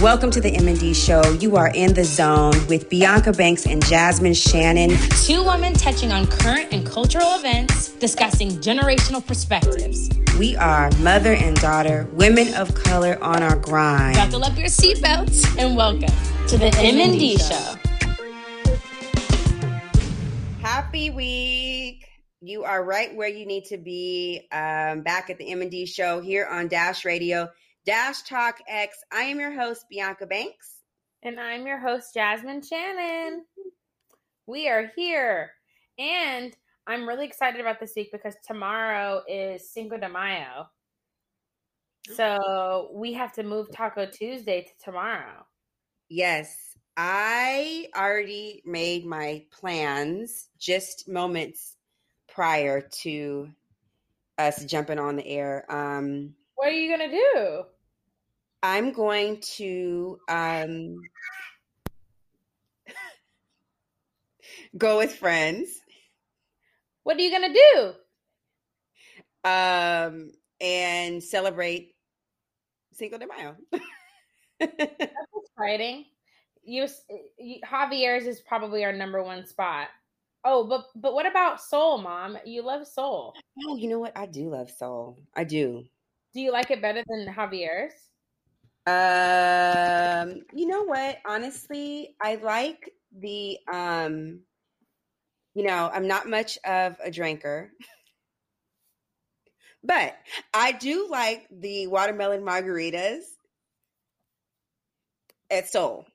Welcome to the M&D show. You are in the zone with Bianca Banks and Jasmine Shannon. Two women touching on current and cultural events, discussing generational perspectives. We are mother and daughter, women of color on our grind. Buckle up your seatbelts and welcome to the M&D show. Happy week. You are right where you need to be. Um, back at the M&D show here on Dash Radio Dash Talk X. I am your host, Bianca Banks. And I'm your host, Jasmine Shannon. We are here. And I'm really excited about this week because tomorrow is Cinco de Mayo. So we have to move Taco Tuesday to tomorrow. Yes. I already made my plans just moments prior to us jumping on the air. Um, what are you going to do? I'm going to um, go with friends. What are you gonna do? Um, and celebrate Cinco de Mayo. That's exciting. You, you, Javier's is probably our number one spot. Oh, but but what about Soul, Mom? You love Soul. Oh, you know what? I do love Soul. I do. Do you like it better than Javier's? Um, you know what? Honestly, I like the um you know, I'm not much of a drinker. but I do like the watermelon margaritas at Soul.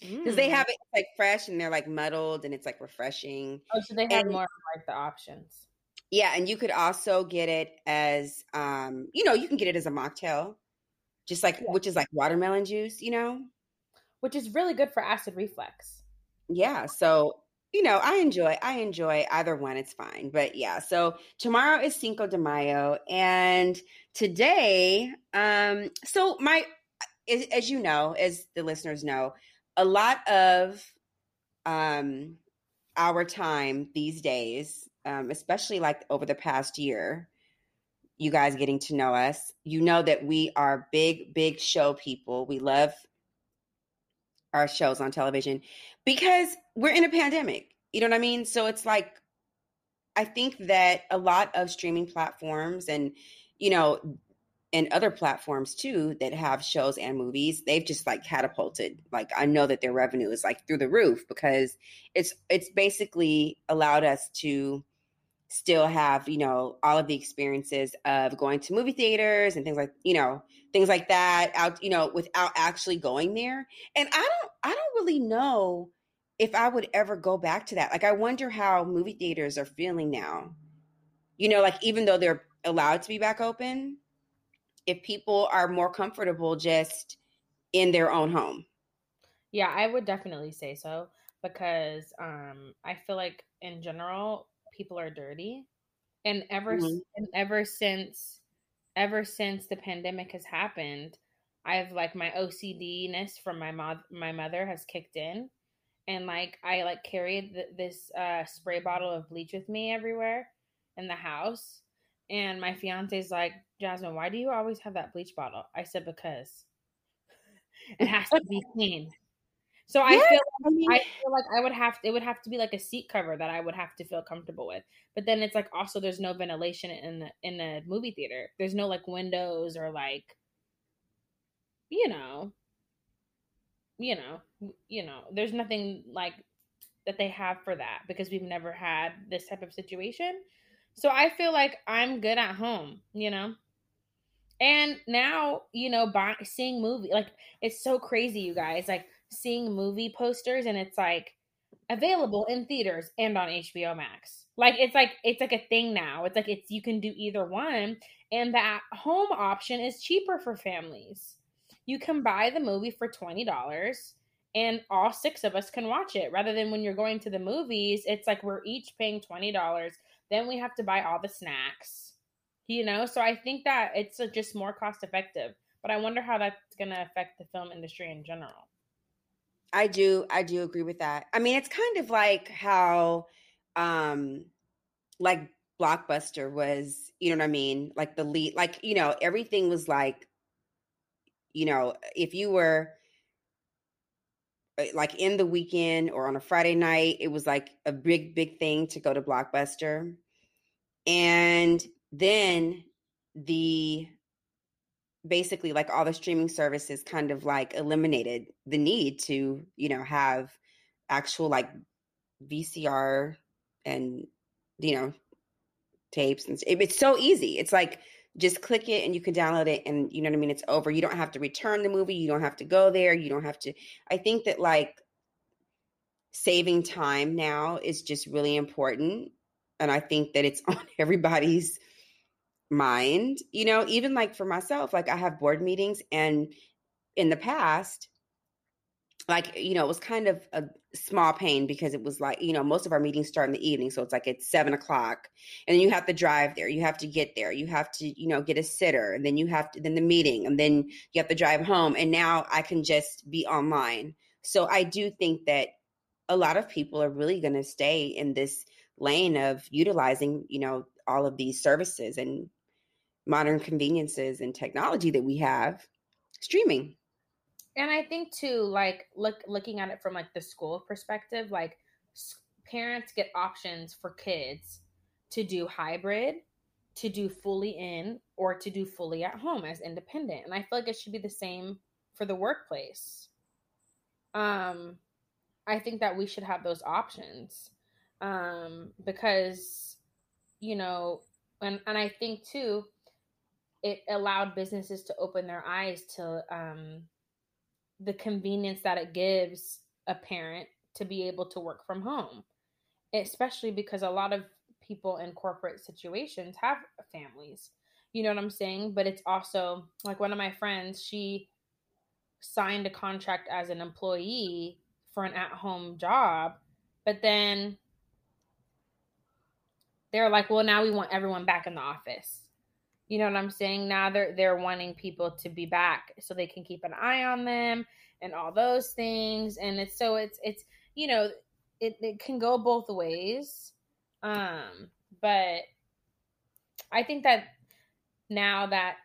Because mm. they have it like fresh and they're like muddled and it's like refreshing. Oh, so they have and, more like the options. Yeah, and you could also get it as um, you know, you can get it as a mocktail just like yeah. which is like watermelon juice, you know, which is really good for acid reflux. Yeah, so you know, I enjoy I enjoy either one. It's fine, but yeah. So tomorrow is Cinco de Mayo, and today, um, so my as you know, as the listeners know, a lot of um our time these days, um, especially like over the past year, you guys getting to know us. You know that we are big, big show people. We love our shows on television because we're in a pandemic. You know what I mean? So it's like, I think that a lot of streaming platforms and, you know, and other platforms too that have shows and movies, they've just like catapulted. Like I know that their revenue is like through the roof because it's it's basically allowed us to still have you know all of the experiences of going to movie theaters and things like you know things like that out you know without actually going there. And i don't i don't really know if i would ever go back to that. Like i wonder how movie theaters are feeling now. You know like even though they're allowed to be back open if people are more comfortable just in their own home. Yeah i would definitely say so because um i feel like in general people are dirty. And ever mm-hmm. and ever since ever since the pandemic has happened i've like my ocdness from my mom my mother has kicked in. And like i like carried th- this uh spray bottle of bleach with me everywhere in the house. And my fiance's like jasmine why do you always have that bleach bottle? I said because. It has to be clean so I feel I, mean, I feel like I would have it would have to be like a seat cover that I would have to feel comfortable with. But then it's like also there's no ventilation in the in a movie theater. There's no like windows or like you know you know you know there's nothing like that they have for that because we've never had this type of situation. So I feel like I'm good at home, you know. And now, you know, by seeing movie like it's so crazy, you guys. Like seeing movie posters and it's like available in theaters and on HBO Max. Like it's like it's like a thing now. It's like it's you can do either one and that home option is cheaper for families. You can buy the movie for $20 and all six of us can watch it rather than when you're going to the movies, it's like we're each paying $20, then we have to buy all the snacks. You know, so I think that it's uh, just more cost effective. But I wonder how that's going to affect the film industry in general. I do I do agree with that. I mean, it's kind of like how um like Blockbuster was, you know what I mean? Like the lead like, you know, everything was like you know, if you were uh, like in the weekend or on a Friday night, it was like a big, big thing to go to Blockbuster. And then the basically like all the streaming services kind of like eliminated the need to, you know, have actual like VCR and, you know, tapes. And it's so easy. It's like, just click it and you can download it and you know what I mean it's over. You don't have to return the movie, you don't have to go there, you don't have to I think that like saving time now is just really important and I think that it's on everybody's mind. You know, even like for myself, like I have board meetings and in the past like you know it was kind of a small pain because it was like you know most of our meetings start in the evening so it's like it's seven o'clock and you have to drive there you have to get there you have to you know get a sitter and then you have to then the meeting and then you have to drive home and now i can just be online so i do think that a lot of people are really going to stay in this lane of utilizing you know all of these services and modern conveniences and technology that we have streaming and I think too, like look looking at it from like the school perspective, like parents get options for kids to do hybrid, to do fully in, or to do fully at home as independent. And I feel like it should be the same for the workplace. Um, I think that we should have those options um, because, you know, and and I think too, it allowed businesses to open their eyes to um, the convenience that it gives a parent to be able to work from home, especially because a lot of people in corporate situations have families. You know what I'm saying? But it's also like one of my friends, she signed a contract as an employee for an at home job, but then they're like, well, now we want everyone back in the office. You know what I'm saying? Now they're they're wanting people to be back so they can keep an eye on them and all those things. And it's so it's it's you know it, it can go both ways. Um, but I think that now that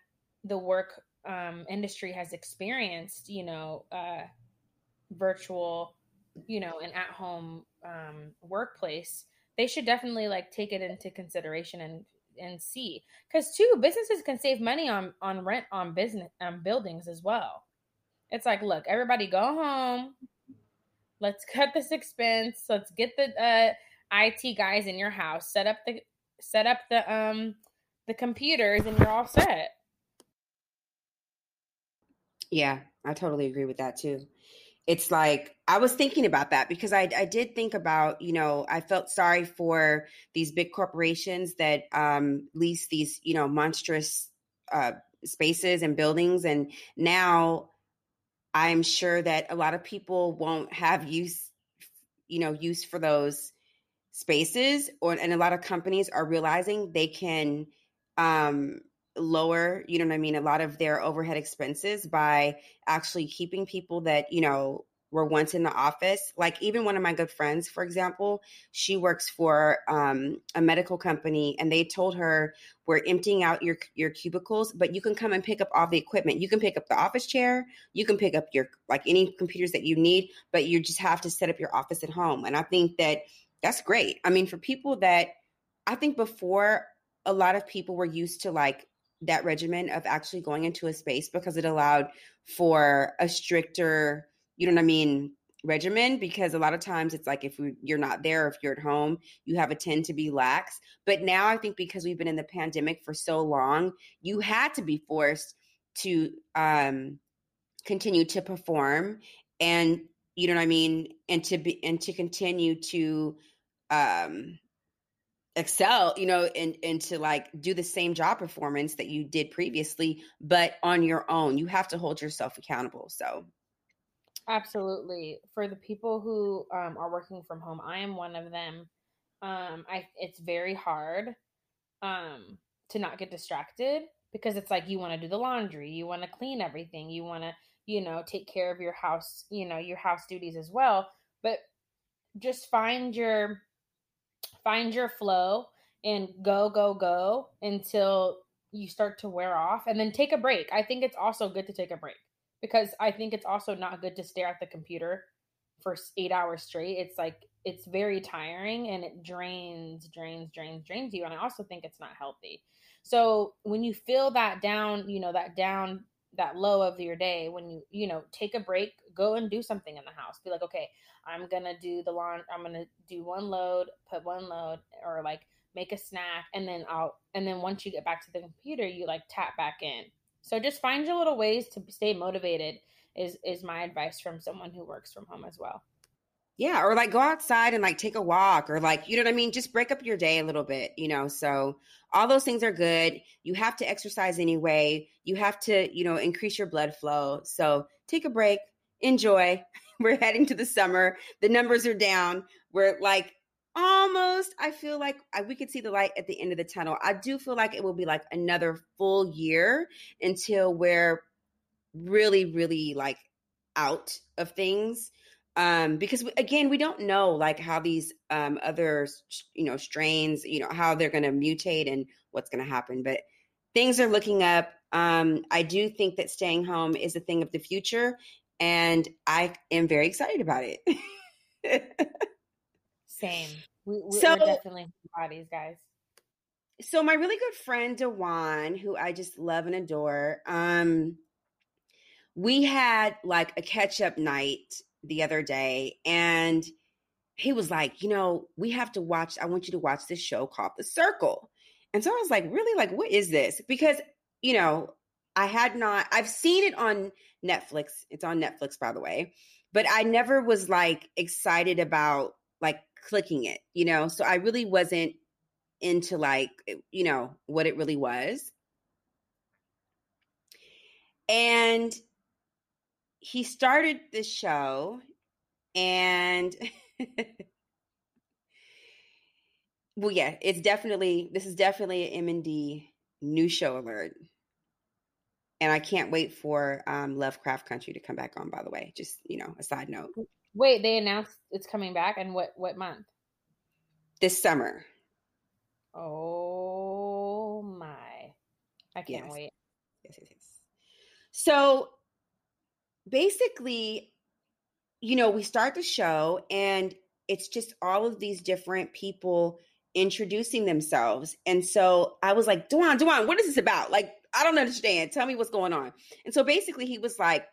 the work um, industry has experienced, you know, uh, virtual, you know, an at home um, workplace, they should definitely like take it into consideration and and see. Because two businesses can save money on on rent on business um, buildings as well. It's like look everybody go home. Let's cut this expense. Let's get the uh, it guys in your house. Set up the set up the um the computers and you're all set. Yeah i totally agree with that too it's like I was thinking about that because I, I did think about, you know, I felt sorry for these big corporations that um, lease these, you know, monstrous uh, spaces and buildings. And now I'm sure that a lot of people won't have use, you know, use for those spaces. Or and a lot of companies are realizing they can um, lower, you know what I mean, a lot of their overhead expenses by actually keeping people that, you know, were once in the office. Like even one of my good friends, for example, she works for um, a medical company, and they told her we're emptying out your your cubicles, but you can come and pick up all the equipment. You can pick up the office chair, you can pick up your like any computers that you need, but you just have to set up your office at home. And I think that that's great. I mean, for people that I think before a lot of people were used to like that regimen of actually going into a space because it allowed for a stricter, you know what I mean, regimen because a lot of times it's like if you're not there if you're at home you have a tend to be lax. But now i think because we've been in the pandemic for so long you had to be forced to um continue to perform and you know what i mean and to be and to continue to um excel you know and and to like do the same job performance that you did previously but on your own you have to hold yourself accountable so. Absolutely. For the people who um, are working from home i am one of them. Um i it's very hard um to not get distracted because it's like you want to do the laundry you want to clean everything you want to you know take care of your house you know your house duties as well but just find your find your flow and go go go until you start to wear off and then take a break i think it's also good to take a break because I think it's also not good to stare at the computer for eight hours straight. It's like it's very tiring and it drains, drains, drains, drains you. And I also think it's not healthy. So when you feel that down, you know, that down, that low of your day, when you, you know, take a break, go and do something in the house. Be like, okay, I'm gonna do the lawn, I'm gonna do one load, put one load, or like make a snack, and then I'll and then once you get back to the computer, you like tap back in. So just find your little ways to stay motivated is is my advice from someone who works from home as well. Yeah, or like go outside and like take a walk or like, you know what I mean? Just break up your day a little bit, you know? So all those things are good. You have to exercise anyway. You have to, you know, increase your blood flow. So take a break, enjoy. We're heading to the summer. The numbers are down. We're like almost, I feel like I, we could see the light at the end of the tunnel. I do feel like it will be like another full year until we're really, really like out of things um because again we don't know like how these um other you know strains you know how they're going to mutate and what's going to happen but things are looking up. Um i do think that staying home is a thing of the future and i am very excited about it. Same. We, we, so, we're definitely bodies guys. So my really good friend dewan who i just love and adore um we had like a catch up night the other day and he was like, you know, we have to watch, I want you to watch this show called The Circle. And so I was like, really? Like, what is this? Because, you know, I had not, I've seen it on Netflix. It's on Netflix, by the way, but I never was like excited about like clicking it, you know? So I really wasn't into like, eh, you know, what it really was. And he started the show and well yeah it's definitely this is definitely an m&d new show alert. And i can't wait for um, lovecraft country to come back on by the way just you know a side note. Wait they announced it's coming back and what what month? This summer. Oh my i can't yes. wait. Yes yes yes. So basically, you know, we start the show and it's just all of these different people introducing themselves. And so I was like, Duan, Duan, what is this about? Like, I don't understand. Tell me what's going on. And so basically he was like,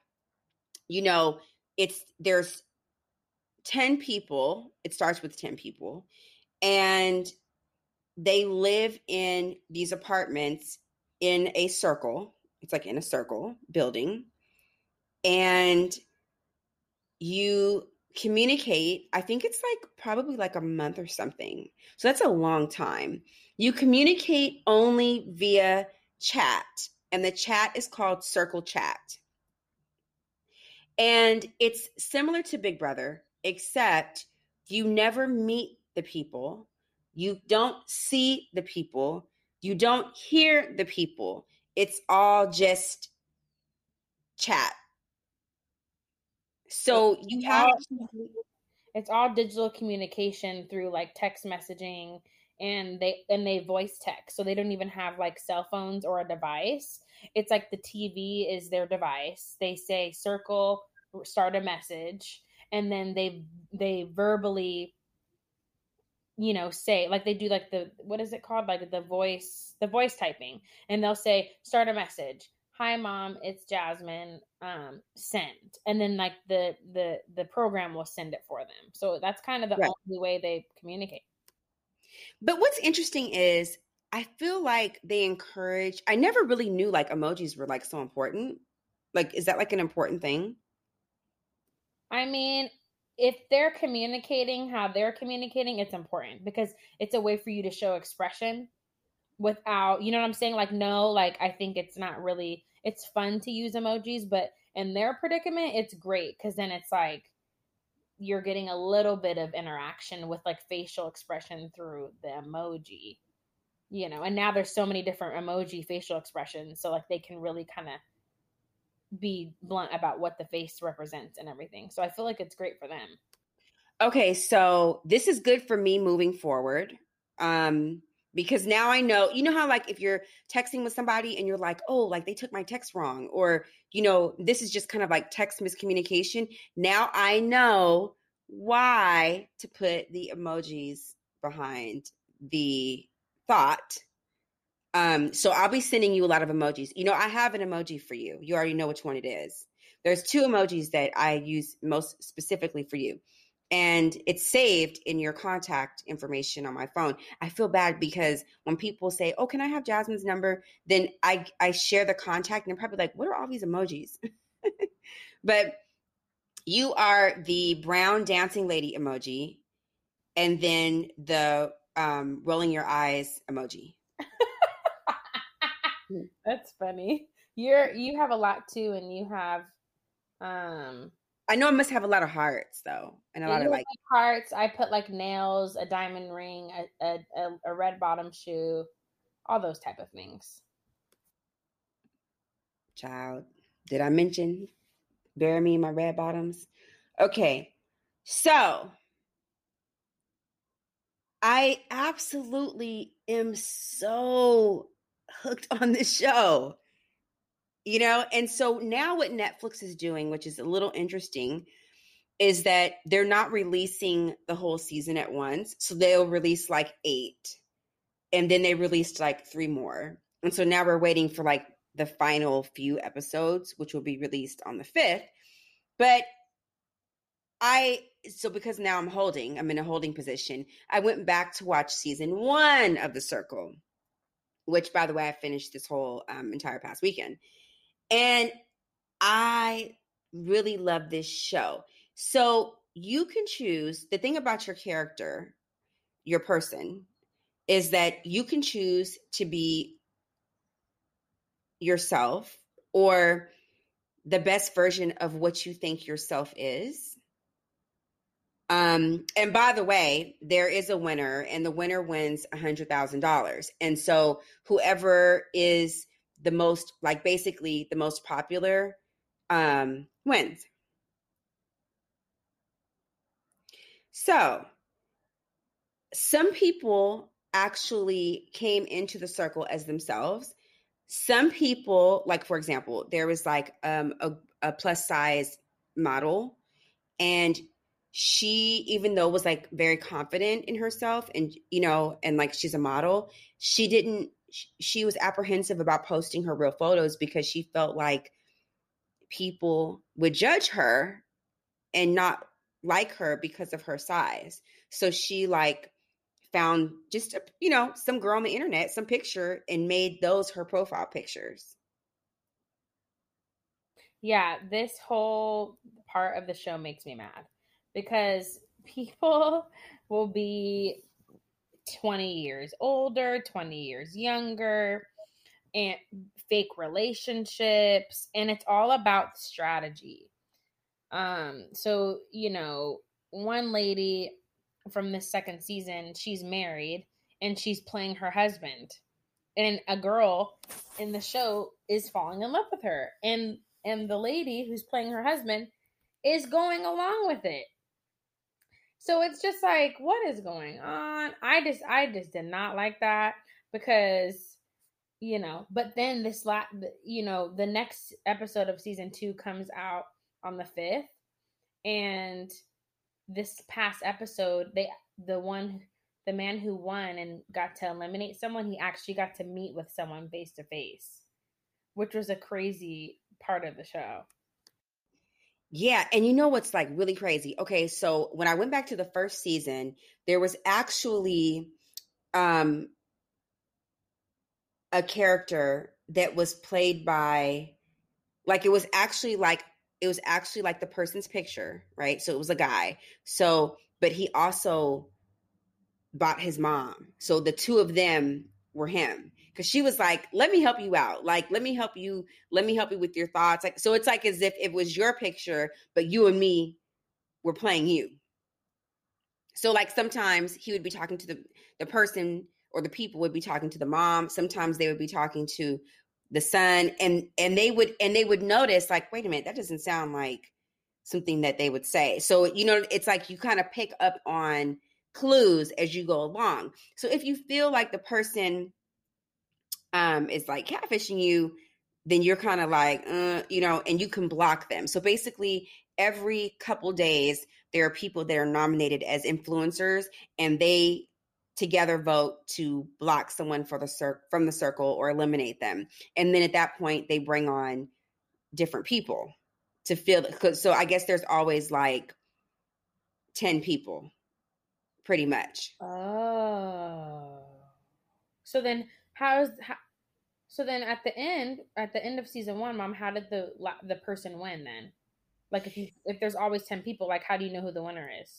you know, it's there's 10 people. It starts with 10 people. And they live in these apartments in a circle. It's like in a circle building and you communicate i think it's like probably like a month or something. So that's a long time. You communicate only via chat and the chat is called circle chat. And it's similar to big brother except you never meet the people you don't see the people you don't hear the people. It's all just chat so you have it's all digital communication through like text messaging and they and they voice text. So they don't even have like cell phones or a device. It's like the TV is their device. They say circle start a message and then they they verbally you know say like they do like the what is it called like the voice the voice typing and they'll say start a message hi mom it's jasmine um send. And then like the the the program will send it for them. So that's kind of the right. only way they communicate. But what's interesting is i feel like they encourage i never really knew like emojis were like so important. Like is that like an important thing? I mean if they're communicating how they're communicating it's important because it's a way for you to show expression without you know what i'm saying? Like no like i think it's not really it's fun to use emojis, but in their predicament, it's great because then it's like you're getting a little bit of interaction with like facial expression through the emoji, you know. And now there's so many different emoji facial expressions, so like they can really kind of be blunt about what the face represents and everything. So I feel like it's great for them. Okay, so this is good for me moving forward. Um because now I know, you know how like if you're texting with somebody and you're like, oh, like they took my text wrong, or you know, this is just kind of like text miscommunication. Now I know why to put the emojis behind the thought. Um, so I'll be sending you a lot of emojis. You know, I have an emoji for you. You already know which one it is. There's two emojis that I use most specifically for you and it's saved in your contact information on my phone. I feel bad because when people say, "Oh, can I have Jasmine's number?" then I I share the contact and they're probably like, "What are all these emojis?" but you are the brown dancing lady emoji and then the um, rolling your eyes emoji. That's funny. You're you have a lot too and you have um I know I must have a lot of hearts though, and a lot of like hearts. I put like nails, a diamond ring, a, a, a, a red bottom shoe, all those type of things. Child, did I mention bury me in my red bottoms? Okay, so I absolutely am so hooked on this show you know and so now what netflix is doing which is a little interesting is that they're not releasing the whole season at once so they'll release like eight and then they released like three more and so now we're waiting for like the final few episodes which will be released on the 5th but i so because now i'm holding i'm in a holding position i went back to watch season one of the circle which by the way i finished this whole um, entire past weekend and I really love this show. So you can choose the thing about your character, your person, is that you can choose to be yourself or the best version of what you think yourself is. Um, and by the way, there is a winner, and the winner wins a hundred thousand dollars. And so whoever is the most like basically the most popular um wins. So, some people actually came into the circle as themselves. Some people, like for example, there was like um, a, a plus size model, and she, even though was like very confident in herself, and you know, and like she's a model, she didn't she was apprehensive about posting her real photos because she felt like people would judge her and not like her because of her size. So she like found just a, you know some girl on the internet, some picture, and made those her profile pictures. Yeah, this whole part of the show makes me mad because people will be 20 years older, 20 years younger, and fake relationships. And it's all about strategy. Um, so, you know, one lady from the second season, she's married and she's playing her husband. And a girl in the show is falling in love with her. And and the lady who's playing her husband is going along with it. So it's just like, what is going on? I just, I just did not like that because, you know. But then this, la- you know, the next episode of season two comes out on the fifth, and this past episode, they, the one, the man who won and got to eliminate someone, he actually got to meet with someone face to face, which was a crazy part of the show. Yeah, and you know what's like really crazy? Okay, so when I went back to the first season, there was actually um a character that was played by like it was actually like it was actually like the person's picture, right? So it was a guy. So but he also bought his mom. So the two of them were him because she was like, "Let me help you out. Like, let me help you. Let me help you with your thoughts." Like, so it's like as if it was your picture, but you and me were playing you. So like sometimes he would be talking to the the person or the people would be talking to the mom. Sometimes they would be talking to the son, and and they would and they would notice like, wait a minute, that doesn't sound like something that they would say. So you know, it's like you kind of pick up on clues as you go along. So if you feel like the person um, is like catfishing you, then you're kind of like, uh, you know, and you can block them. So basically, every couple days, there are people that are nominated as influencers, and they together vote to block someone for the cir- from the circle or eliminate them. And then at that point, they bring on different people to fill. So I guess there's always like ten people, pretty much. Oh, so then how's how, so then at the end, at the end of season one, mom, how did the the person win then? Like if you if there's always ten people, like how do you know who the winner is?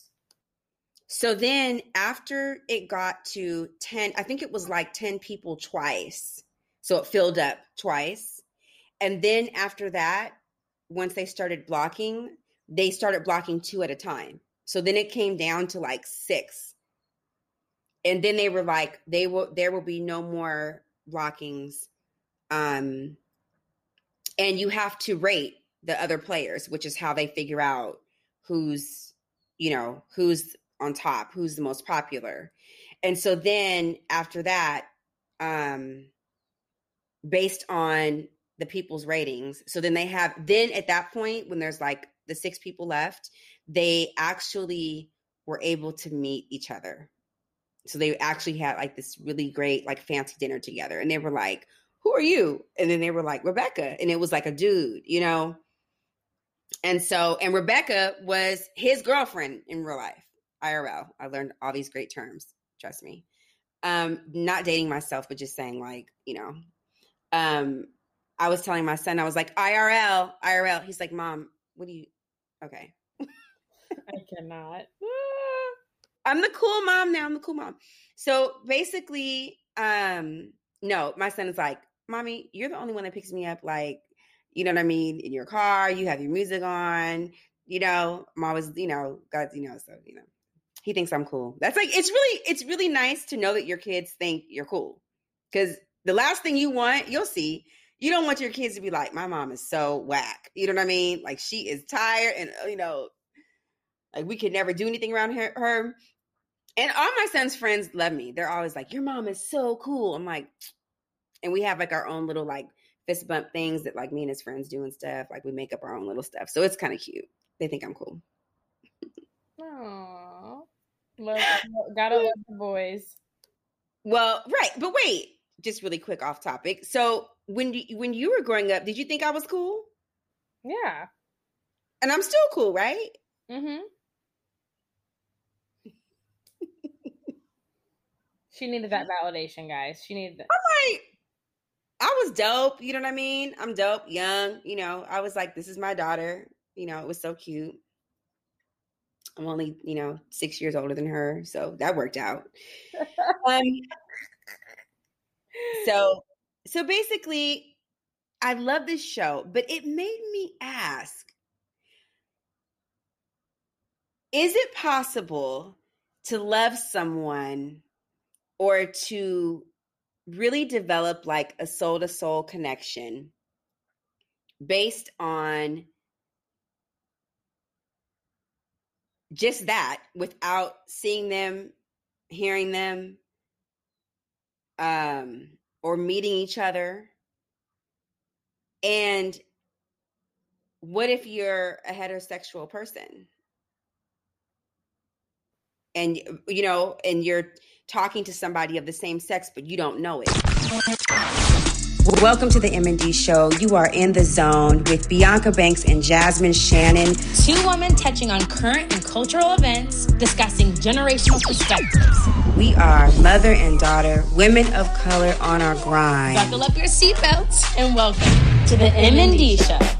So then after it got to 10, I think it was like 10 people twice. So it filled up twice. And then after that, once they started blocking, they started blocking two at a time. So then it came down to like six. And then they were like, they will there will be no more blockings um, and you have to rate the other players, which is how they figure out who's, you know, who's on top, who's the most popular. And so then after that, um, based on the people's ratings, so then they have, then at that point, when there's like the six people left, they actually were able to meet each other. So they actually had like this really great, like fancy dinner together. And they were like, who are you? And then they were like, Rebecca. And it was like a dude, you know? And so, and Rebecca was his girlfriend in real life, IRL. I learned all these great terms, trust me. Um, not dating myself, but just saying, like, you know, um, I was telling my son, I was like, IRL, IRL. He's like, Mom, what do you, okay. I cannot. I'm the cool mom now. I'm the cool mom. So basically, um, no, my son is like, mommy, you're the only one that picks me up, like, you know what I mean, in your car, you have your music on, you know, I'm always, you know, God, you know, so, you know, he thinks I'm cool. That's like, it's really, it's really nice to know that your kids think you're cool. Cause the last thing you want, you'll see, you don't want your kids to be like, my mom is so whack. You know what I mean? Like she is tired and, uh, you know, like we could never do anything around her. And all my son's friends love me. They're always like, your mom is so cool. I'm like, and we have like our own little like fist bump things that like me and his friends do and stuff. Like we make up our own little stuff. So it's kind of cute. They think I'm cool. Aww. Love, gotta love the boys. Well, right. But wait, just really quick off topic. So when you when you were growing up, did you think I was cool? Yeah. And I'm still cool, right? Mm-hmm. She needed that validation, guys. She needed that. I'm like, I was dope. You know what I mean? I'm dope, young. You know, I was like, this is my daughter. You know, it was so cute. I'm only, you know, six years older than her, so that worked out. um, so, so basically, I love this show, but it made me ask: Is it possible to love someone or to really develop like a soul to soul connection based on just that without seeing them, hearing them, um, or meeting each other. And what if you're a heterosexual person? And you know, and you're talking to somebody of the same sex, but you don't know it. Welcome to the M&D show. You are in the zone with Bianca Banks and Jasmine Shannon. Two women touching on current and cultural events, discussing generational perspectives. We are mother and daughter, women of color on our grind. Buckle up your seatbelts and welcome to the M&D show.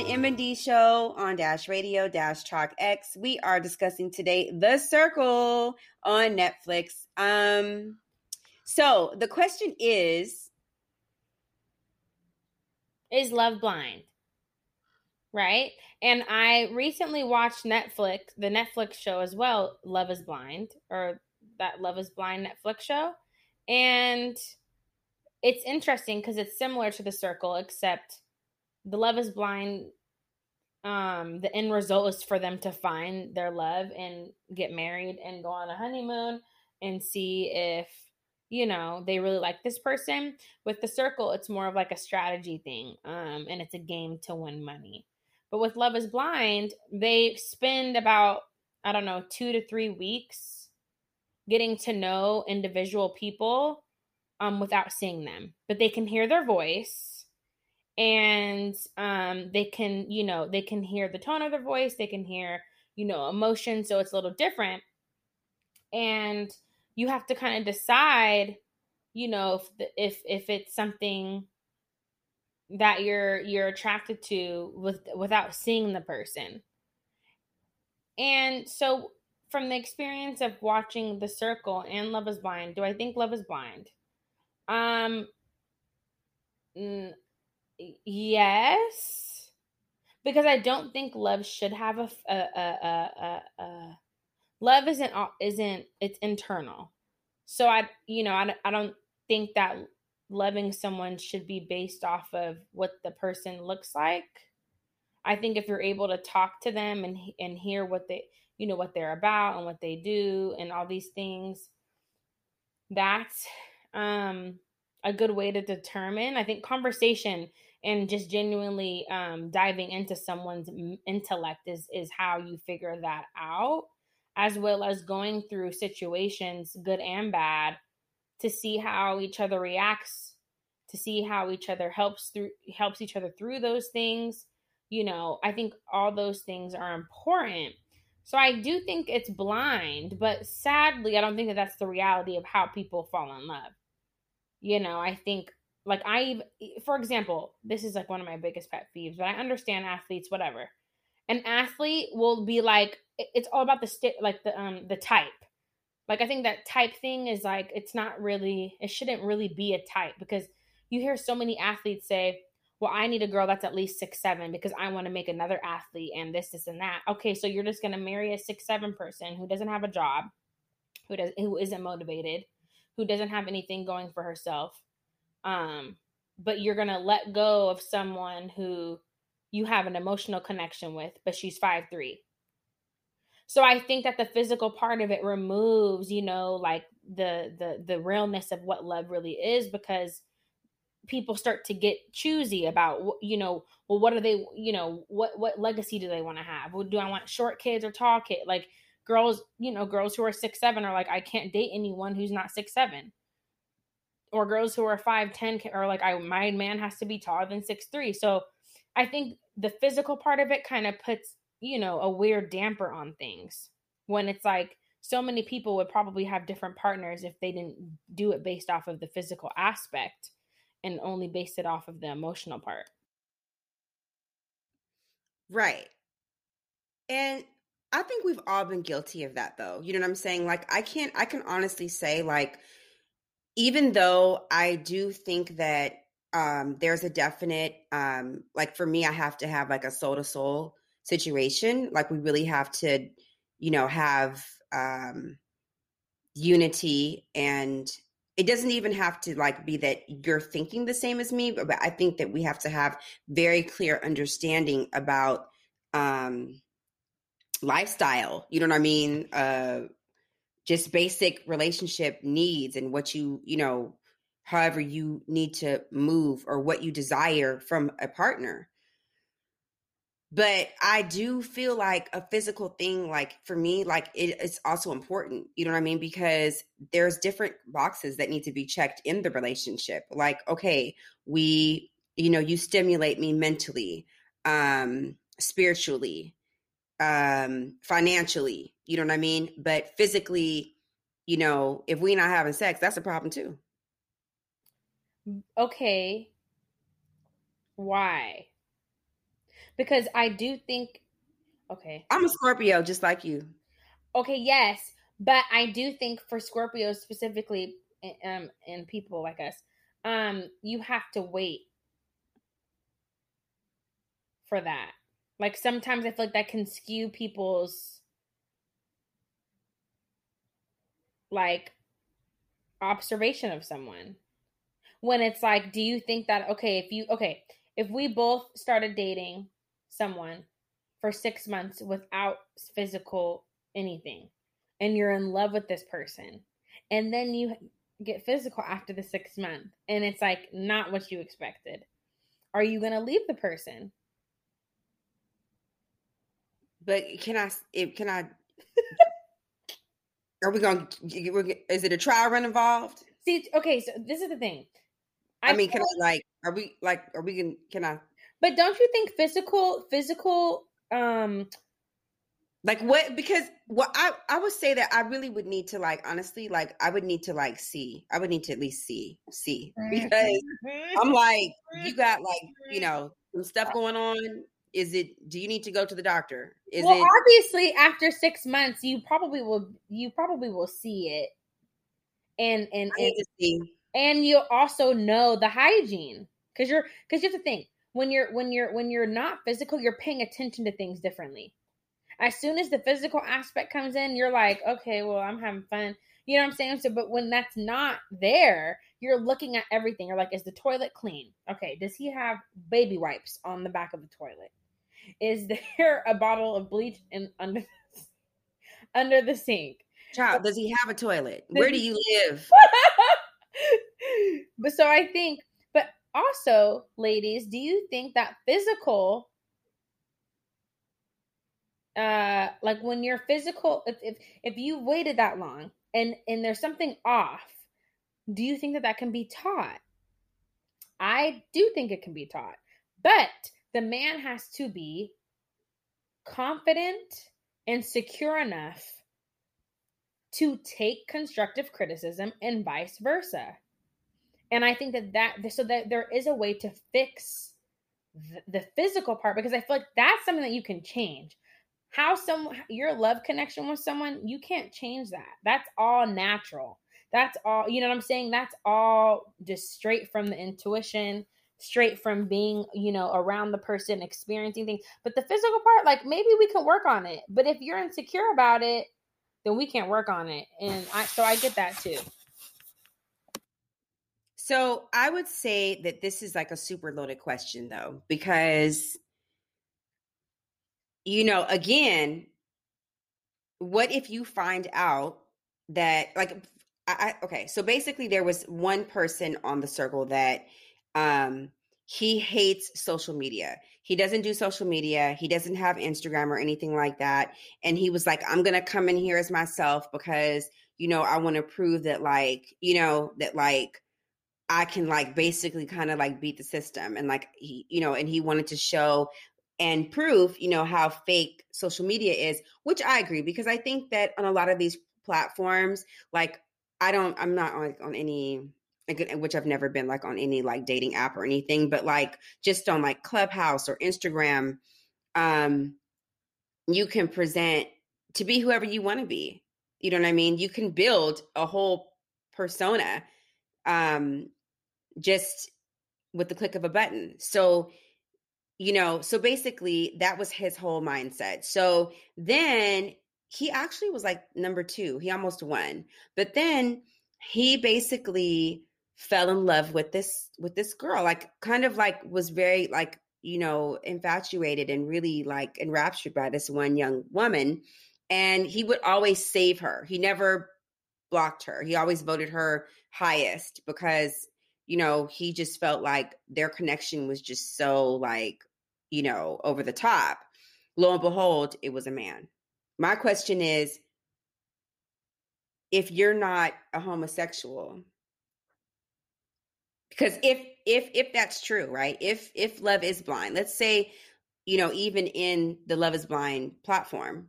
the M&D show on Dash Radio Dash Talk X. We are discussing today The Circle on Netflix. Um so the question is is Love Blind. Right? And I recently watched Netflix, the Netflix show as well, Love is Blind, or that Love is Blind Netflix show. And it's interesting because it's similar to The Circle, except the Love is Blind, um, the end result is for them to find their love and get married and go on a honeymoon and see if you know they really like this person. With the circle it's more of like a strategy thing um and it's a game to win money. But with love is blind they spend about i don't know 2 to 3 weeks getting to know individual people um without seeing them. But they can hear their voice and um they can you know they can hear the tone of their voice they can hear you know emotion so it's a little different. And you have to kind of decide you know if the, if if it's something that you're you're attracted to with without seeing the person. And so from the experience of watching the circle and love is blind do i think love is blind? Um yes. Because i don't think love should have a a a a, a, love isn't isn't it's internal. So i you know I, I don't think that loving someone should be based off of what the person looks like. I think if you're able to talk to them and and hear what they you know what they're about and what they do and all these things that's um a good way to determine. I think conversation and just genuinely um diving into someone's intellect is is how you figure that out as well as going through situations, good and bad, to see how each other reacts, to see how each other helps through helps each other through those things. You know, I think all those things are important. So I do think it's blind, but sadly, I don't think that that's the reality of how people fall in love. You know, I think like I, for example, this is like one of my biggest pet peeves, but I understand athletes, whatever. An athlete will be like it's all about the sti- like the um the type. Like i think that type thing is like it's not really it shouldn't really be a type because you hear so many athletes say well i need a girl that's at least six seven because i want to make another athlete and this this and that. Okay so you're just to marry a six seven person who doesn't have a job who does who isn't motivated who doesn't have anything going for herself um but you're going to let go of someone who you have an emotional connection with, but she's five three. So I think that the physical part of it removes, you know, like the the the realness of what love really is because people start to get choosy about you know well what are they you know what what legacy do they want to have? Well, do i want short kids or tall kids like girls you know girls who are six seven are like i can't date anyone who's not six seven or girls who are five ten or like i my man has to be taller than six three so I think the physical part of it kind of puts, you know, a weird damper on things when it's like so many people would probably have different partners if they didn't do it based off of the physical aspect and only based it off of the emotional part. Right. And I think we've all been guilty of that though. You know what I'm saying? Like I can't I can honestly say like even though I do think that um there's a definite um like for me I have to have like a soul to soul situation. Like we really have to, you know, have um unity and it doesn't even have to like be that you're thinking the same as me, but, but I think that we have to have very clear understanding about um lifestyle. You know what I mean? Uh just basic relationship needs and what you, you know, however you need to move or what you desire from a partner. But i do feel like a physical thing like for me like it, it's also important you know what i mean? Because there's different boxes that need to be checked in the relationship. Like okay we you know you stimulate me mentally um spiritually um financially you know what i mean but physically you know if we're not having sex that's a problem too okay why because I do think okay. I'm a Scorpio just like you. Okay, yes, but I do think for Scorpios specifically um and people like us, um you have to wait for that. Like sometimes I feel like that can skew people's like observation of someone. When it's like, do you think that okay, if you okay, if we both started dating someone for six months without physical anything and you're in love with this person and then you get physical after the six month and it's like not what you expected are you going to leave the person but can i can i are we going to is it a trial run involved? See okay so this is the thing. I, I mean can i like are we like are we can can i but don't you think physical physical um like what because what I I would say that I really would need to like honestly like I would need to like see. I would need to at least see see. Because I'm like you got like you know some stuff going on is it do you need to go to the doctor? Is well, it obviously after 6 months you probably will you probably will see it. And and and, and you'll also know the hygiene cuz you're cuz you have to think when you're when you're when you're not physical you're paying attention to things differently. As soon as the physical aspect comes in you're like okay well i'm having fun. You know what i'm saying? So but when that's not there you're looking at everything. You're like is the toilet clean? Okay does he have baby wipes on the back of the toilet is there a bottle of bleach in under under the sink child does he have a toilet where do you live but so i think but also, ladies, do you think that physical uh like when you're physical if if, if you waited that long and and there's something off, do you think that that can be taught? I do think it can be taught. But the man has to be confident and secure enough to take constructive criticism and vice versa. And i think that that so that there is a way to fix the, physical part because i feel like that's something that you can change. How some your love connection with someone you can't change that. That's all natural. That's all you know what i'm saying? That's all just straight from the intuition straight from being you know around the person experiencing things. But the physical part like maybe we can work on it. But if you're insecure about it then we can't work on it. And i so i get that too. So I would say that this is like a super loaded question though, because, you know, again, what if you find out that, like, I, okay, so basically there was one person on the circle that, um, he hates social media. He doesn't do social media. He doesn't have Instagram or anything like that. And he was like, I'm going to come in here as myself because, you know, I want to prove that, like, you know, that, like, I can like basically kind of like beat the system and like he, you know, and he wanted to show and prove, you know, how fake social media is, which I agree because I think that on a lot of these platforms, like I don't, I'm not on, on any, which I've never been like on any like dating app or anything, but like just on like Clubhouse or Instagram, um, you can present to be whoever you want to be. You know what I mean? You can build a whole persona um just with the click of a button. So, you know, so basically that was his whole mindset. So then he actually was like number two. He almost won. But then he basically fell in love with this with this girl like kind of like was very like you know infatuated and really like enraptured by this one young woman and he would always save her he never blocked her he always voted her highest because you know, he just felt like their connection was just so like, you know, over the top. Lo and behold, it was a man. My question is if you're not a homosexual, because if if if that's true, right? If if love is blind, let's say, you know, even in the Love is Blind platform,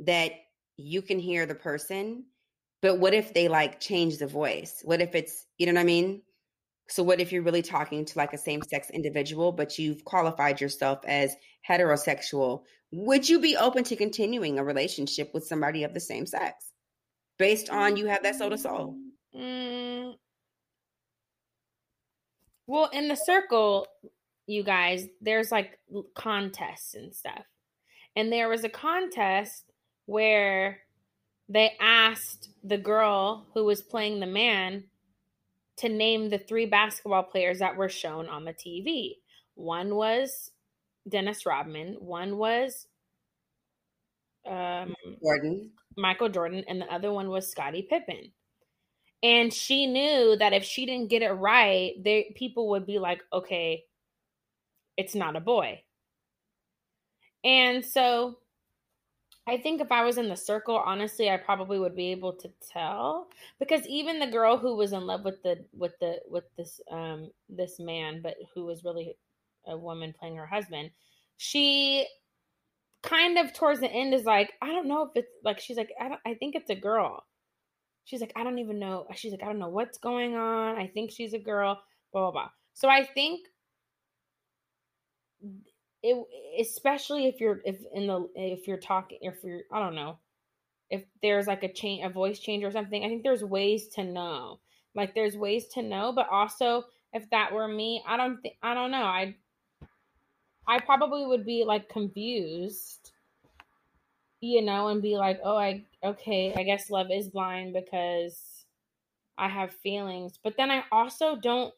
that you can hear the person, but what if they like change the voice? What if it's, you know what I mean? So what if you're really talking to like a same-sex individual, but you've qualified yourself as heterosexual? Would you be open to continuing a relationship with somebody of the same sex based on you have that soul to soul? Mm. Well, in the circle, you guys, there's like contests and stuff. And there was a contest where they asked the girl who was playing the man to name the three basketball players that were shown on the TV. One was Dennis Rodman, one was um, Jordan, Michael Jordan, and the other one was Scottie Pippen. And she knew that if she didn't get it right, they people would be like, "Okay, it's not a boy." And so I think if I was in the circle, honestly, I probably would be able to tell because even the girl who was in love with the with the with this um this man, but who was really a woman playing her husband, she kind of towards the end is like, I don't know if it's like she's like, I don't I think it's a girl. She's like, I don't even know. Uh, she's like, I don't know what's going on. I think she's a girl, blah blah blah. So I think it especially if you're if in the if you're talking if you're I don't know if there's like a change a voice change or something I think there's ways to know like there's ways to know but also if that were me I don't think I don't know I I probably would be like confused you know and be like oh I okay I guess love is blind because I have feelings but then I also don't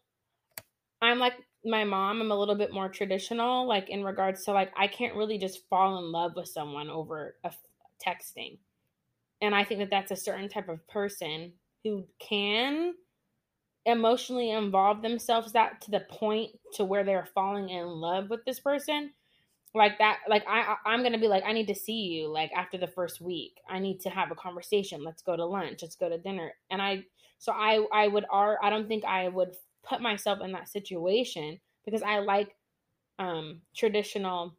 I'm like my mom, I'm a little bit more traditional, like in regards to like I can't really just fall in love with someone over a, texting. And I think that that's a certain type of person who can emotionally involve themselves that to the point to where they're falling in love with this person like that like i i'm gonna be like i need to see you like after the first week. I need to have a conversation. Let's go to lunch. Let's go to dinner. And i so i i would are i don't think i would put myself in that situation because I like um traditional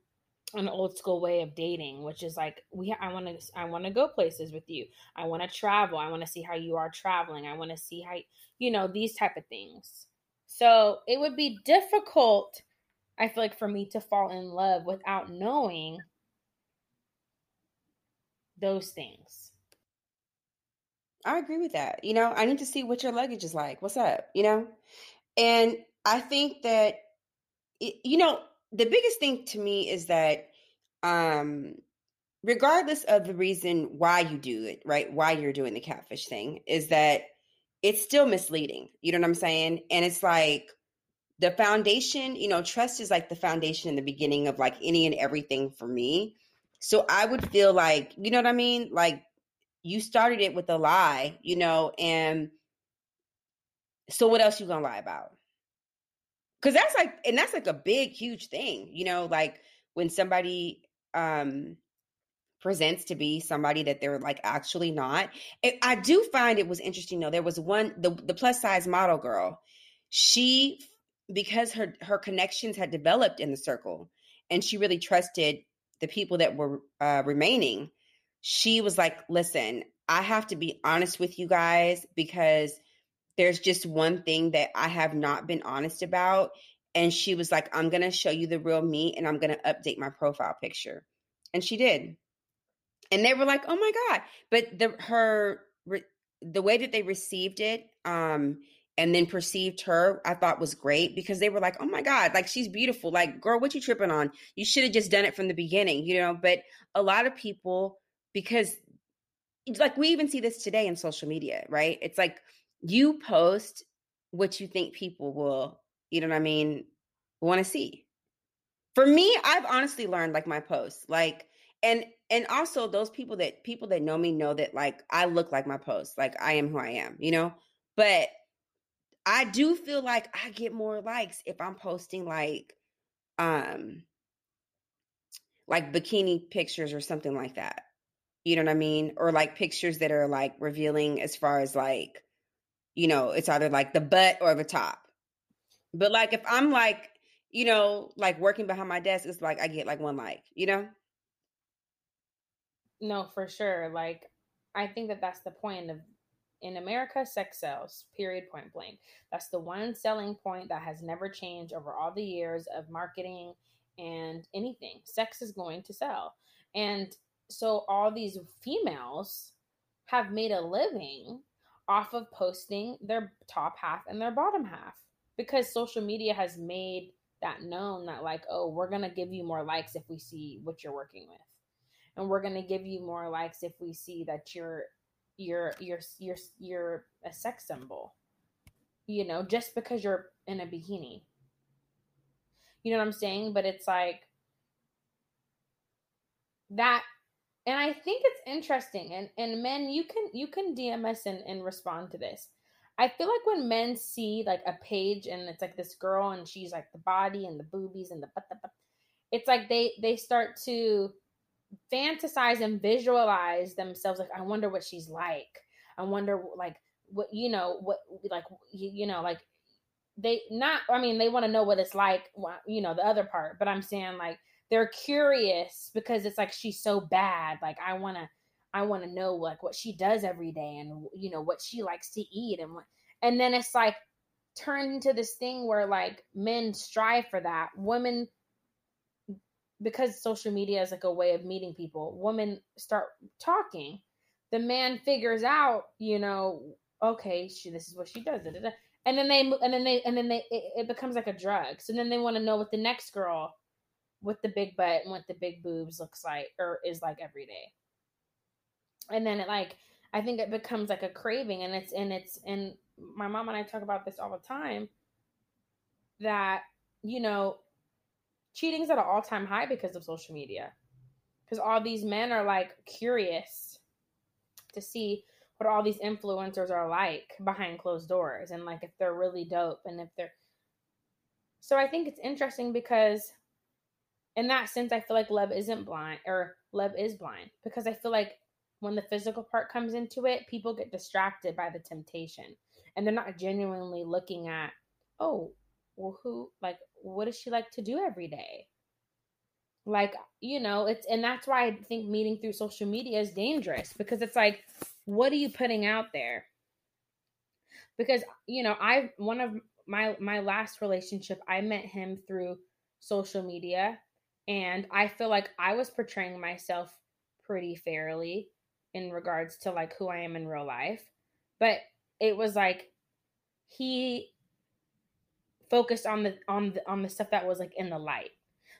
an old school way of dating which is like we i want to i want to go places with you. I want to travel. I want to see how you are traveling. I want to see how you know these type of things. So it would be difficult i feel like for me to fall in love without knowing those things i agree with that you know i need to see what your luggage is like what's up you know and I think that, you know, the biggest thing to me is that, um, regardless of the reason why you do it, right? Why you're doing the catfish thing, is that it's still misleading. You know what I'm saying? And it's like the foundation, you know, trust is like the foundation in the beginning of like any and everything for me. So I would feel like, you know what I mean? Like you started it with a lie, you know, and so what else you gonna lie about? Because that's like, and that's like a big, huge thing, you know, like when somebody um presents to be somebody that they're like actually not. I do find it was interesting though. There was one the the plus size model girl. She because her her connections had developed in the circle and she really trusted the people that were uh, remaining. She was like, "Listen, I have to be honest with you guys because there's just one thing that I have not been honest about. And she was like, I'm to show you the real me and I'm to update my profile picture. And she did. And they were like, oh my God. But the, her, the way that they received it, um, and then perceived her, I thought was great because they were like, oh my God, like she's beautiful. Like, girl, what you tripping on? You should have just done it from the beginning, you know? But a lot of people, because like we even see this today in social media, right? It's like you post what you think people will, you know what I mean, want to see. For me, I've honestly learned like my posts, like and and also those people that people that know me know that like I look like my posts, like I am who I am, you know? But I do feel like I get more likes if I'm posting like um like bikini pictures or something like that. You know what I mean? Or like pictures that are like revealing as far as like, you know, it's either like the butt or the top. But like if I'm like, you know, like working behind my desk, it's like I get like one like, you know? No, for sure. Like I think that that's the point of in America, sex sells, period, point blank. That's the one selling point that has never changed over all the years of marketing and anything. Sex is going to sell. And so all these females have made a living off of posting their top half and their bottom half because social media has made that known that like oh we're going to give you more likes if we see what you're working with and we're going to give you more likes if we see that you're you're you're you're you're a sex symbol you know just because you're in a bikini. You know what i'm saying? But it's like that and i think it's interesting and and men you can you can dm us and, and respond to this. I feel like when men see like a page and it's like this girl and she's like the body and the boobies and the but the, it's like they they start to fantasize and visualize themselves like i wonder what she's like. I wonder like what you know what like you, you know like they not i mean they want to know what it's like you know the other part but i'm saying like they're curious because it's like she's so bad. Like i want to i want to know like what she does every day and you know what she likes to eat and what and then it's like turned into this thing where like men strive for that. Women because social media is like a way of meeting people, women start talking. The man figures out, you know, okay, she this is what she does, da, da, da. and then they and then they and then they it, it becomes like a drug. So then they want to know what the next girl with the big butt and what the big boobs looks like or is like every day. And then it like I think it becomes like a craving, and it's and it's and my mom and I talk about this all the time. That you know cheating's at an all-time high because of social media. Because all these men are like curious to see what all these influencers are like behind closed doors and like if they're really dope and if they're so i think it's interesting because in that sense i feel like love isn't blind or love is blind because i feel like when the physical part comes into it people get distracted by the temptation and they're not genuinely looking at oh well who like what does she like to do every day? Like you know it's and that's why i think meeting through social media is dangerous because it's like what are you putting out there? Because you know i one of my my last relationship i met him through social media and i feel like i was portraying myself pretty fairly in regards to like who i am in real life. But it was like he focused on the on the on the stuff that was like in the light.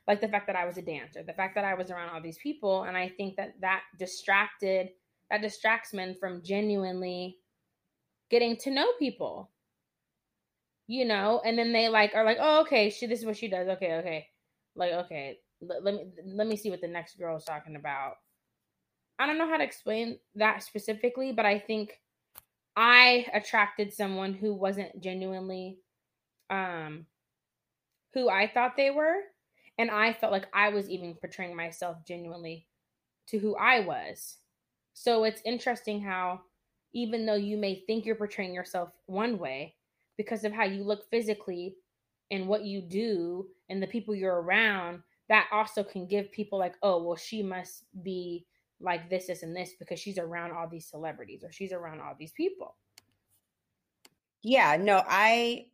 Like the fact that i was a dancer the fact that i was around all these people and i think that that distracted that distracts men from genuinely getting to know people. You know? And then they like are like oh okay she this is what she does. Okay okay. Like okay let, let me let me see what the next girl is talking about. I don't know how to explain that specifically but i think i attracted someone who wasn't genuinely um who I thought they were and I felt like I was even portraying myself genuinely to who I was. So it's interesting how even though you may think you're portraying yourself one way because of how you look physically and what you do and the people you're around, that also can give people like, oh, well, she must be like this, this, and this because she's around all these celebrities or she's around all these people. Yeah, no, I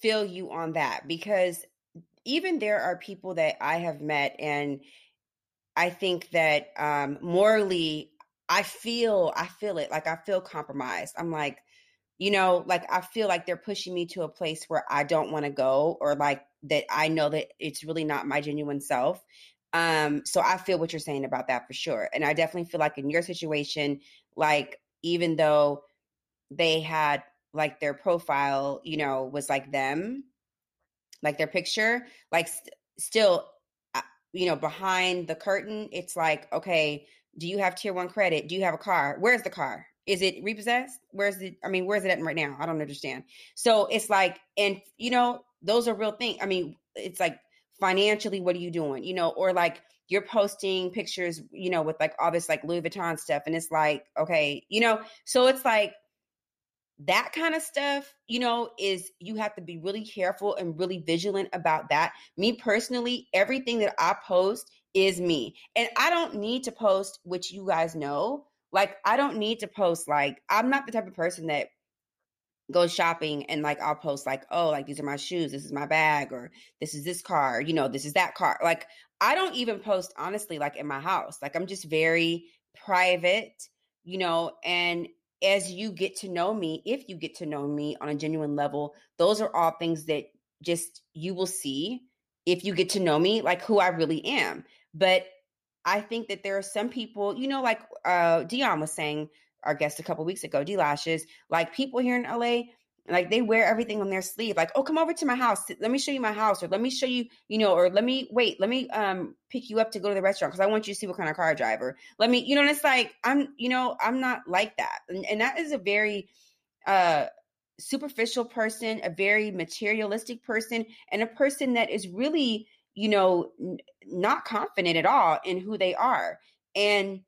feel you on that because even there are people that I have met and I think that um morally I feel I feel it like I feel compromised. I'm like you know like I feel like they're pushing me to a place where I don't want to go or like that I know that it's really not my genuine self. Um so I feel what you're saying about that for sure. And I definitely feel like in your situation like even though they had like their profile, you know, was like them, like their picture, like st- still, uh, you know, behind the curtain, it's like, okay, do you have tier one credit? Do you have a car? Where's the car? Is it repossessed? Where's it? I mean, where's it at right now? I don't understand. So it's like, and you know, those are real things. I mean, it's like financially, what are you doing? You know, or like you're posting pictures, you know, with like all this like Louis Vuitton stuff, and it's like, okay, you know, so it's like that kind of stuff, you know, is you have to be really careful and really vigilant about that. Me personally, everything that I post is me. And I don't need to post, which you guys know, like, I don't need to post, like, I'm not the type of person that goes shopping and like I'll post like, oh, like these are my shoes, this is my bag, or this is this car, you know, this is that car. Like I don't even post honestly like in my house. Like I'm just very private, you know, and as you get to know me, if you get to know me on a genuine level, those are all things that just you will see if you get to know me, like who I really am. But I think that there are some people, you know, like uh Dion was saying, our guest a couple weeks ago, D Lashes, like people here in LA, like they wear everything on their sleeve. Like, oh, come over to my house. Let me show you my house, or let me show you, you know, or let me wait, let me um pick you up to go to the restaurant because I want you to see what kind of car I drive. Or let me, you know, and it's like I'm, you know, I'm not like that, and, and that is a very uh superficial person, a very materialistic person, and a person that is really, you know, n- not confident at all in who they are and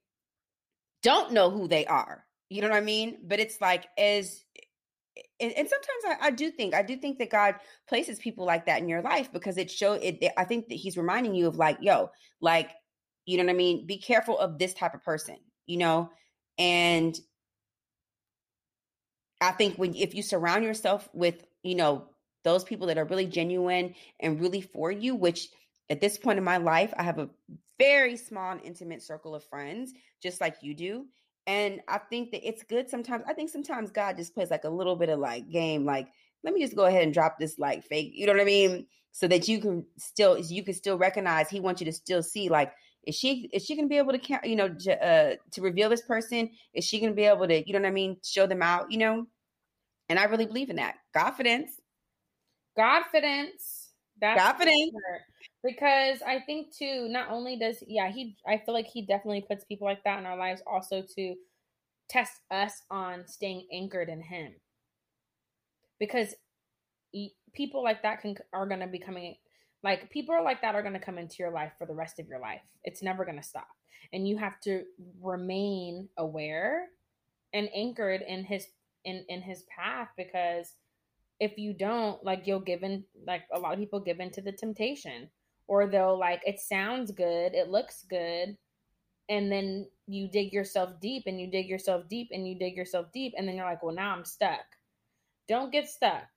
don't know who they are. You know what I mean? But it's like as and, and sometimes I, I, do think I do think that God places people like that in your life because it show it. I think that He's reminding you of like, yo, like, you know what I mean. Be careful of this type of person, you know. And I think when if you surround yourself with you know those people that are really genuine and really for you, which at this point in my life I have a very small and intimate circle of friends, just like you do. And I think that it's good sometimes. I think sometimes God just plays like a little bit of like game, like, let me just go ahead and drop this like fake, you know what I mean? So that you can still, you can still recognize, he wants you to still see like, is she, is she going to be able to, count, you know, uh, to reveal this person? Is she going to be able to, you know what I mean? Show them out, you know? And I really believe in that. Confidence. Confidence. That's confidence. Because I think too, not only does yeah, he I feel like he definitely puts people like that in our lives also to test us on staying anchored in him. Because people like that can are going to be coming like people like that are going to come into your life for the rest of your life. It's never going to stop. And you have to remain aware and anchored in his in in his path because if you don't like you'll give in like a lot of people give in to the temptation or they'll like it sounds good it looks good and then you dig yourself deep and you dig yourself deep and you dig yourself deep and then you're like well now i'm stuck don't get stuck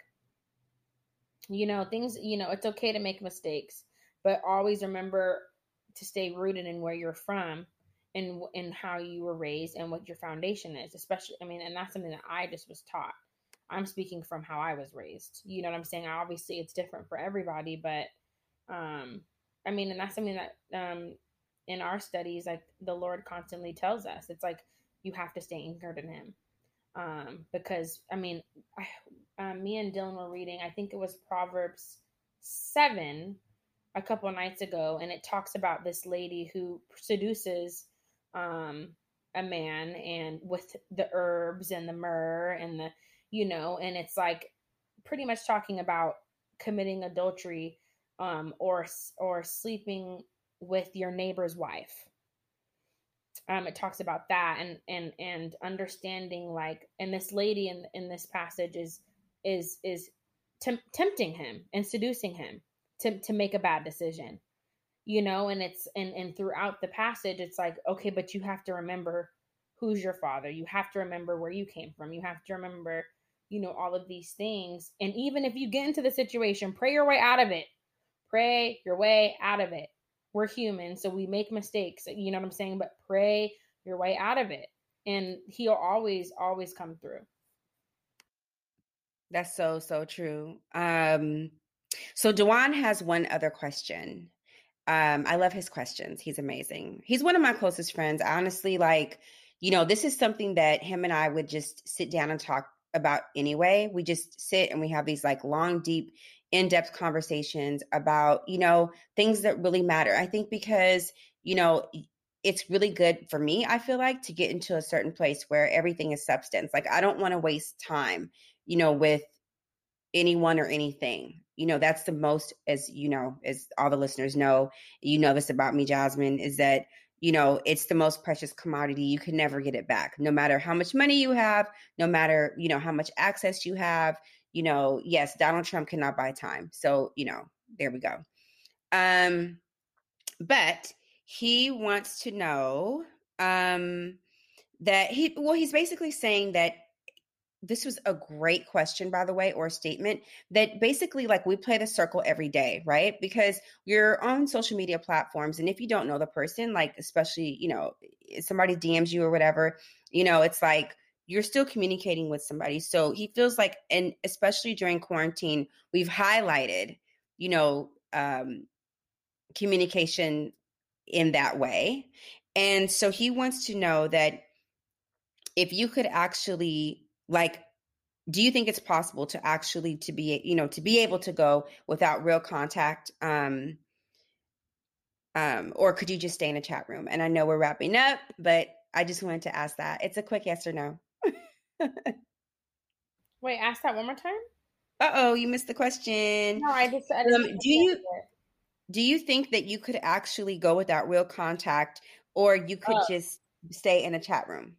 you know things you know it's okay to make mistakes but always remember to stay rooted in where you're from and and how you were raised and what your foundation is especially i mean and that's something that i just was taught I'm speaking from how I was raised. You know what I'm saying? Obviously, it's different for everybody, but um, I mean, and that's something that um, in our studies, like the Lord constantly tells us, it's like you have to stay anchored in Him. Um, because I mean, I, um, me and Dylan were reading, I think it was Proverbs seven a couple nights ago, and it talks about this lady who seduces um, a man and with the herbs and the myrrh and the you know, and it's like pretty much talking about committing adultery um, or or sleeping with your neighbor's wife. Um, it talks about that and and and understanding like and this lady in in this passage is is is tem- tempting him and seducing him to to make a bad decision you know and it's and and throughout the passage it's like okay but you have to remember who's your father you have to remember where you came from you have to remember you know, all of these things. And even if you get into the situation, pray your way out of it. Pray your way out of it. We're human, so we make mistakes, you know what I'm saying? But pray your way out of it. And he'll always, always come through. That's so, so true. Um, so Dewan has one other question. Um, I love his questions. He's amazing. He's one of my closest friends. I honestly like, you know, this is something that him and I would just sit down and talk about anyway. We just sit and we have these like long, deep, in depth conversations about, you know, things that really matter. I think because, you know, it's really good for me, I feel like, to get into a certain place where everything is substance. Like, I don't want to waste time, you know, with anyone or anything. You know, that's the most, as you know, as all the listeners know, you know this about me, Jasmine, is that, you know, it's the most precious commodity. You can never get it back, no matter how much money you have, no matter, you know, how much access you have. You know, yes, Donald Trump cannot buy time. So, you know, there we go. Um, but he wants to know um that he well he's basically saying that this was a great question by the way or statement that basically like we play the circle every day right because you're on social media platforms and if you don't know the person like especially you know somebody dms you or whatever you know it's like you're still communicating with somebody. So he feels like and especially during quarantine we've highlighted you know um communication in that way. And so he wants to know that if you could actually like do you think it's possible to actually to be you know to be able to go without real contact um um or could you just stay in a chat room? And i know we're wrapping up but i just wanted to ask that. It's a quick yes or no wait ask that one more time uh-oh you missed the question no i just I um, do you do you think that you could actually go without real contact or you could oh. just stay in a chat room?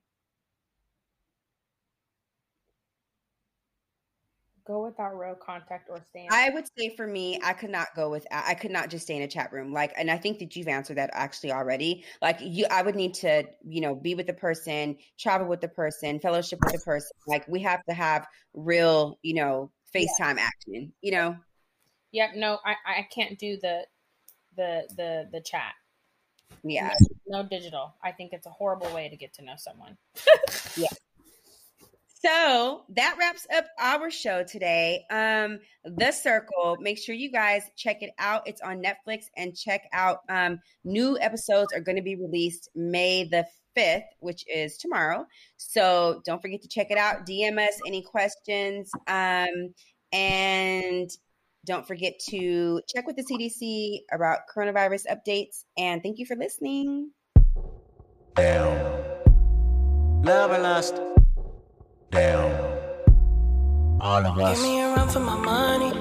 Go without real contact or stay. I would say for me, I could not go with. I could not just stay in a chat room. Like, and I think that you've answered that actually already. Like, you, I would need to, you know, be with the person, travel with the person, fellowship with the person. Like, we have to have real, you know, FaceTime yeah. action. You know. Yep. No, I I can't do the the the the chat. Yeah. No, no digital. I think it's a horrible way to get to know someone. yeah. So that wraps up our show today. Um, The Circle. Make sure you guys check it out. It's on Netflix and check out um, new episodes are going to be released May the 5th, which is tomorrow. So don't forget to check it out. DM us any questions. Um, and don't forget to check with the CDC about coronavirus updates. And thank you for listening. Down. Love and lust. Down. All of us. Give me a run for my money.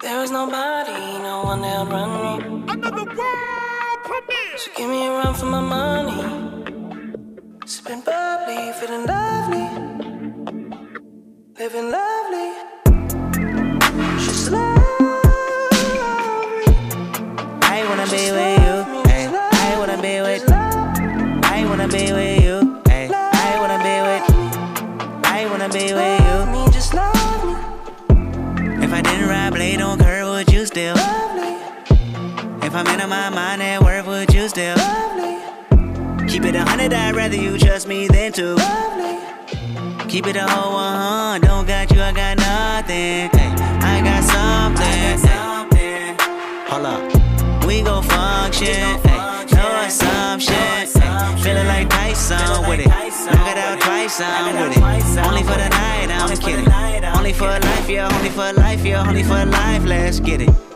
There is nobody, no one that'll run me. Another world premiere. So give me a run for my money. Sipping bubbly, feeling lovely. Living lovely. I wanna be with you. Ay, I wanna be with. I wanna be with I'm in my mind at work, would you still? love me? Keep it a hundred, I'd rather you trust me than to. love me. Keep it a whole one, don't got you, I got nothing. Hey, I got something. I got something. Hold up, we gon' function. Hey, no assumption. Hey, feeling like Tyson with it. Knock it out twice, I'm with it. Only for the night, I'm kidding. Only for a life, yeah, only for a life, yeah, only for a life. Let's get it.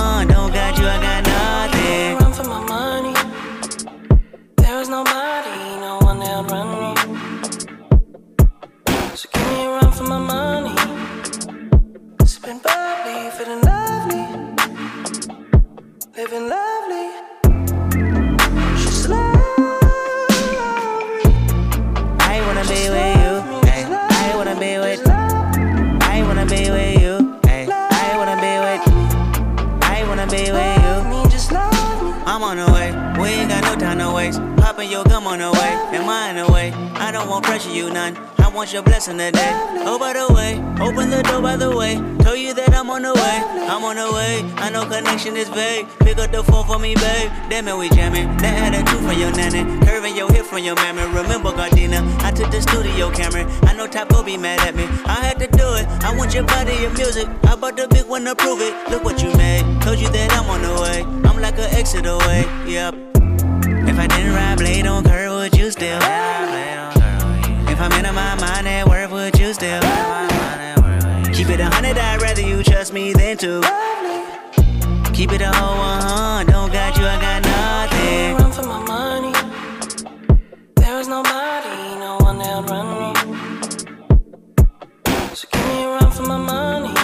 for my money. Sipping bubbly, feeling lovely. Living your blessing today. Oh, by the way, open the door by the way. Told you that I'm on the way, I'm on the way. I know connection is vague. Pick up the phone for me, babe. Damn it, we jamming. That had a two from your nanny. Curving your hip from your mammy. Remember, Gardena, I took the studio camera. I know will be mad at me. I had to do it. I want your body, your music. I bought the big one to prove it. Look what you made. Told you that I'm on the way. I'm like an exit away. Yep. If I didn't ride blade on curve, would you still? still Keep it a hundred, I'd rather you trust me than to Keep it a whole one, don't got you, I got nothing. Run for my money. There is nobody, no one that run me. So give me a run for my money.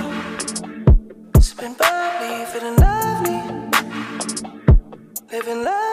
Sipping bubbly, feeling lovely, living life.